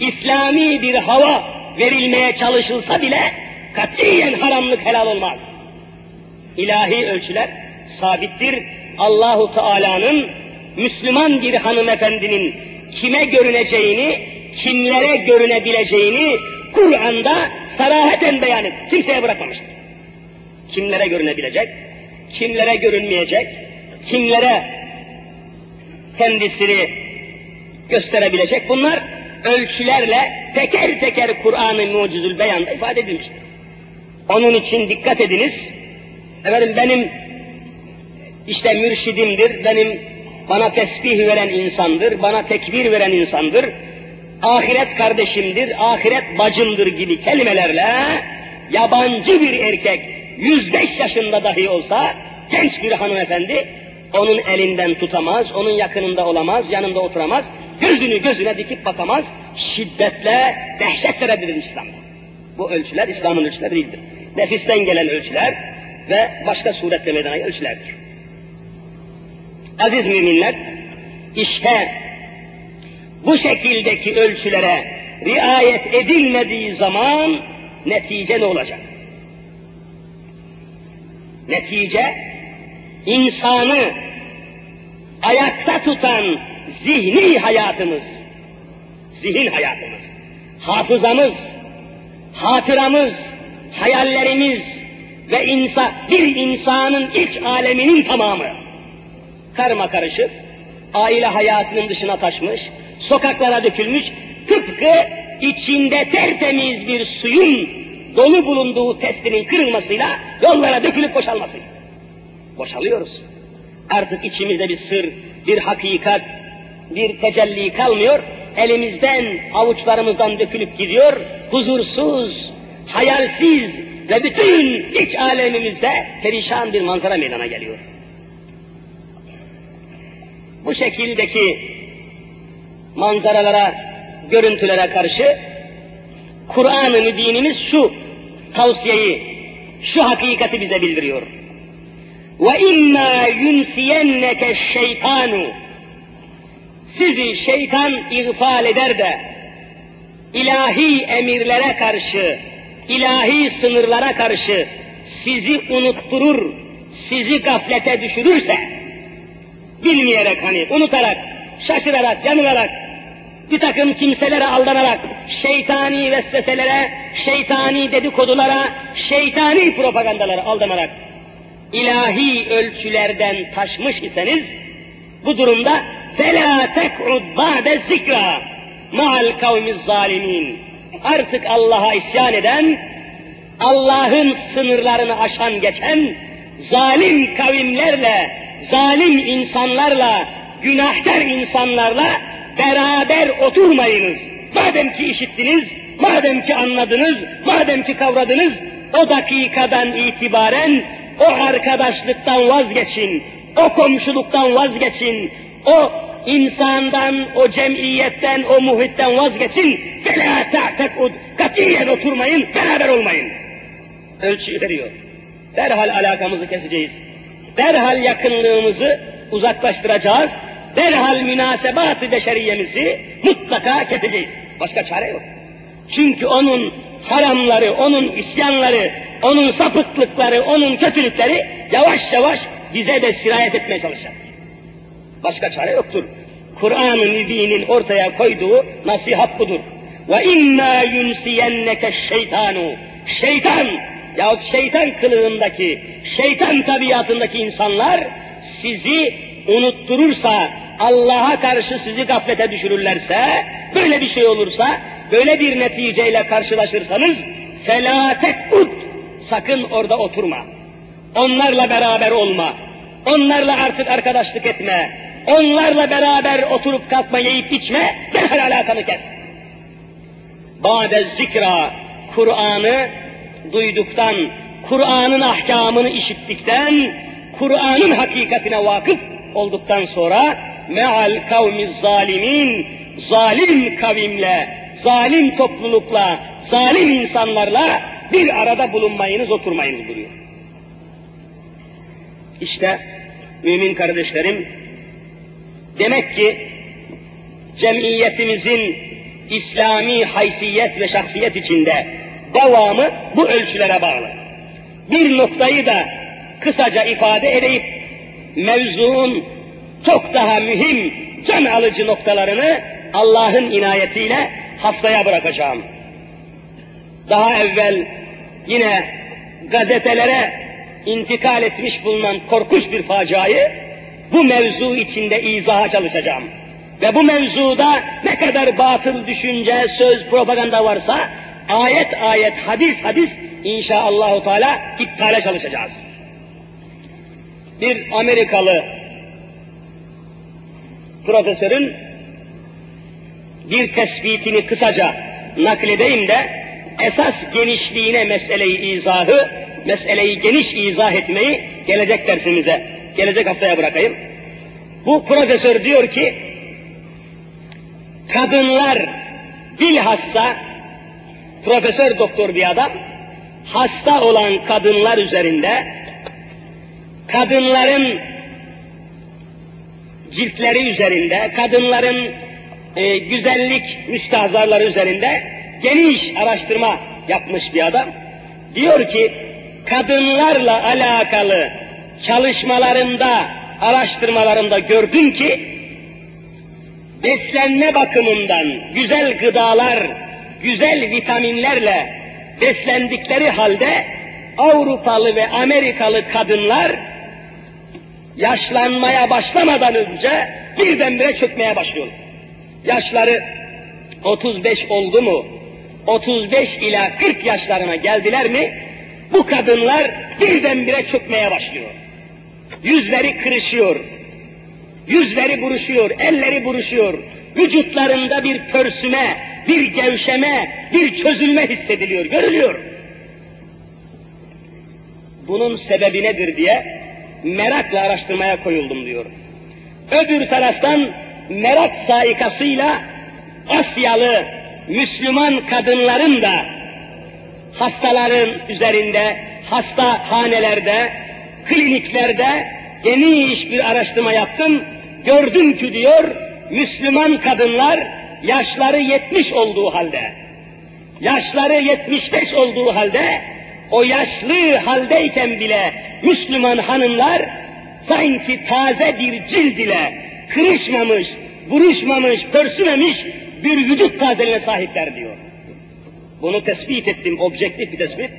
İslami bir hava verilmeye çalışılsa bile katiyen haramlık helal olmaz. İlahi ölçüler sabittir. Allahu Teala'nın Müslüman bir hanımefendinin kime görüneceğini, kimlere görünebileceğini Kur'an'da sarahaten beyan et. Kimseye bırakmamıştır. Kimlere görünebilecek, kimlere görünmeyecek, kimlere kendisini gösterebilecek bunlar ölçülerle teker teker Kur'an-ı Mucizül Beyan'da ifade edilmiştir. Onun için dikkat ediniz. Efendim benim işte mürşidimdir, benim bana tesbih veren insandır, bana tekbir veren insandır, ahiret kardeşimdir, ahiret bacımdır gibi kelimelerle yabancı bir erkek 105 yaşında dahi olsa genç bir hanımefendi onun elinden tutamaz, onun yakınında olamaz, yanında oturamaz, gözünü gözüne dikip bakamaz, şiddetle, dehşetle reddedilir İslam'da. Bu ölçüler İslam'ın ölçüleri değildir. Nefisten gelen ölçüler ve başka surette meydana gelen ölçülerdir. Aziz müminler, işte bu şekildeki ölçülere riayet edilmediği zaman netice ne olacak? Netice, insanı ayakta tutan zihni hayatımız, zihin hayatımız, hafızamız, hatıramız, hayallerimiz ve insan, bir insanın iç aleminin tamamı. Karma karışık, aile hayatının dışına taşmış, sokaklara dökülmüş, tıpkı içinde tertemiz bir suyun dolu bulunduğu testinin kırılmasıyla yollara dökülüp boşalması. Boşalıyoruz. Artık içimizde bir sır, bir hakikat, bir tecelli kalmıyor. Elimizden, avuçlarımızdan dökülüp gidiyor. Huzursuz, hayalsiz ve bütün iç alemimizde perişan bir manzara meydana geliyor. Bu şekildeki manzaralara, görüntülere karşı Kur'an-ı Mübinimiz şu tavsiyeyi, şu hakikati bize bildiriyor. Ve inna yunsiyenneke şeytanu sizi şeytan ihfal eder de ilahi emirlere karşı, ilahi sınırlara karşı sizi unutturur, sizi gaflete düşürürse, bilmeyerek hani unutarak, şaşırarak, yanılarak, bir takım kimselere aldanarak, şeytani vesveselere, şeytani dedikodulara, şeytani propagandalara aldanarak, ilahi ölçülerden taşmış iseniz, bu durumda فَلَا تَقْعُدْ بَعْدَ zikra مَعَ الْقَوْمِ zalimin. Artık Allah'a isyan eden, Allah'ın sınırlarını aşan geçen, zalim kavimlerle, zalim insanlarla, günahkar insanlarla beraber oturmayınız. Madem ki işittiniz, madem ki anladınız, madem ki kavradınız, o dakikadan itibaren o arkadaşlıktan vazgeçin, o komşuluktan vazgeçin, o insandan, o cemiyetten, o muhitten vazgeçin. Fela ta'tekud, katiyen oturmayın, beraber olmayın. Ölçü veriyor. Derhal alakamızı keseceğiz. Derhal yakınlığımızı uzaklaştıracağız Derhal münasebat-ı beşeriyemizi mutlaka keseceğiz. Başka çare yok. Çünkü onun haramları, onun isyanları, onun sapıklıkları, onun kötülükleri yavaş yavaş bize de sirayet etmeye çalışacak. Başka çare yoktur. Kur'an-ı Mübin'in ortaya koyduğu nasihat budur. Ve inna yunsiyenneke şeytanu. Şeytan yahut şeytan kılığındaki, şeytan tabiatındaki insanlar sizi unutturursa, Allah'a karşı sizi gaflete düşürürlerse, böyle bir şey olursa, böyle bir neticeyle karşılaşırsanız, felatet ud, sakın orada oturma. Onlarla beraber olma. Onlarla artık arkadaşlık etme. Onlarla beraber oturup kalkma, yiyip içme, derhal alakanı kes. Bade zikra, Kur'an'ı duyduktan, Kur'an'ın ahkamını işittikten, Kur'an'ın hakikatine vakıf olduktan sonra meal kavmi zalimin, zalim kavimle, zalim toplulukla, zalim insanlarla bir arada bulunmayınız, oturmayınız buyuruyor. İşte mümin kardeşlerim, demek ki cemiyetimizin İslami haysiyet ve şahsiyet içinde devamı bu ölçülere bağlı. Bir noktayı da kısaca ifade edeyim. Mevzuun çok daha mühim, can alıcı noktalarını Allah'ın inayetiyle haftaya bırakacağım. Daha evvel yine gazetelere intikal etmiş bulunan korkunç bir faciayı bu mevzu içinde izaha çalışacağım. Ve bu mevzuda ne kadar batıl düşünce, söz, propaganda varsa ayet ayet, hadis hadis inşallahü teala iptale çalışacağız. Bir Amerikalı profesörün bir tespitini kısaca nakledeyim de esas genişliğine meseleyi izahı, meseleyi geniş izah etmeyi gelecek dersimize, gelecek haftaya bırakayım. Bu profesör diyor ki, kadınlar bilhassa profesör doktor bir adam hasta olan kadınlar üzerinde kadınların ciltleri üzerinde, kadınların e, güzellik müstahzarları üzerinde geniş araştırma yapmış bir adam. Diyor ki, kadınlarla alakalı çalışmalarında, araştırmalarında gördüm ki, beslenme bakımından güzel gıdalar, güzel vitaminlerle beslendikleri halde Avrupalı ve Amerikalı kadınlar yaşlanmaya başlamadan önce birdenbire çökmeye başlıyor. Yaşları 35 oldu mu, 35 ila 40 yaşlarına geldiler mi, bu kadınlar birdenbire çökmeye başlıyor. Yüzleri kırışıyor, yüzleri buruşuyor, elleri buruşuyor, vücutlarında bir pörsüme, bir gevşeme, bir çözülme hissediliyor, görülüyor. Bunun sebebi nedir diye merakla araştırmaya koyuldum diyor. Öbür taraftan merak saikasıyla Asyalı Müslüman kadınların da hastaların üzerinde, hastahanelerde, kliniklerde geniş bir araştırma yaptım. Gördüm ki diyor, Müslüman kadınlar yaşları 70 olduğu halde, yaşları 75 olduğu halde, o yaşlı haldeyken bile Müslüman hanımlar sanki taze bir cild ile kırışmamış, buruşmamış, pörsümemiş bir vücut tazeliğine sahipler diyor. Bunu tespit ettim, objektif bir tespit.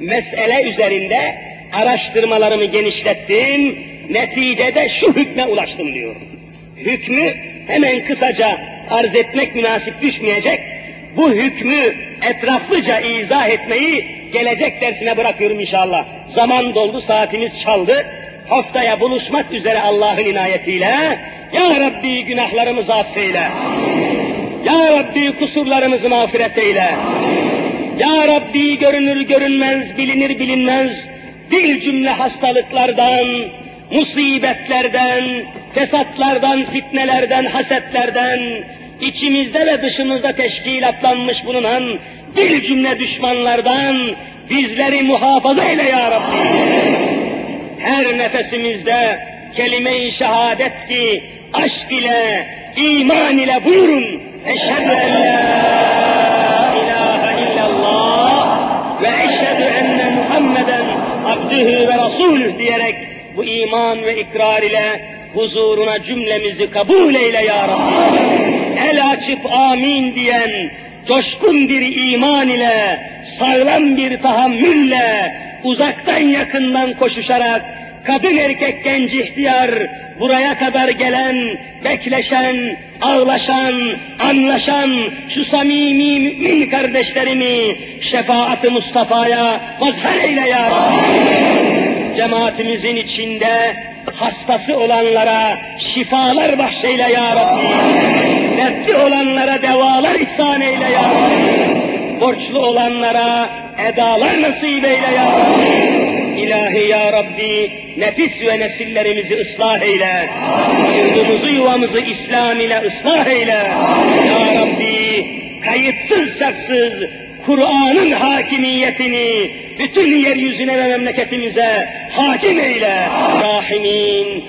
Mesele üzerinde araştırmalarımı genişlettim, neticede şu hükme ulaştım diyor. Hükmü hemen kısaca arz etmek münasip düşmeyecek, bu hükmü etraflıca izah etmeyi gelecek dersine bırakıyorum inşallah. Zaman doldu, saatimiz çaldı. Haftaya buluşmak üzere Allah'ın inayetiyle, Ya Rabbi günahlarımızı affeyle. Ya Rabbi kusurlarımızı mağfiret eyle. Ya Rabbi görünür görünmez, bilinir bilinmez, bir cümle hastalıklardan, musibetlerden, fesatlardan, fitnelerden, hasetlerden, içimizde ve dışımızda teşkilatlanmış bulunan bir cümle düşmanlardan bizleri muhafaza eyle ya Rabbi. Her nefesimizde kelime-i şehadet ki aşk ile, iman ile buyurun. Eşhedü en la ilahe illallah ve eşhedü enne Muhammeden abdühü ve rasulüh diyerek bu iman ve ikrar ile huzuruna cümlemizi kabul eyle ya Rabbi. El açıp amin diyen coşkun bir iman ile, sağlam bir tahammülle, uzaktan yakından koşuşarak kadın erkek genç ihtiyar, buraya kadar gelen, bekleşen, ağlaşan, anlaşan şu samimi mümin kardeşlerimi şefaat-ı Mustafa'ya mazhar eyle ya Rabbi. Cemaatimizin içinde hastası olanlara şifalar bahşeyle ya Rabbi. Dertli olanlara devalar ihsan eyle ya Rabbi. Borçlu olanlara edalar nasip eyle ya Rabbi. İlahi ya Rabbi, nefis ve nesillerimizi ıslah eyle. Yurdumuzu yuvamızı İslam ile ıslah eyle. Ya Rabbi, kayıtsız şartsız Kur'an'ın hakimiyetini bütün yeryüzüne ve memleketimize hakim eyle. Rahimin,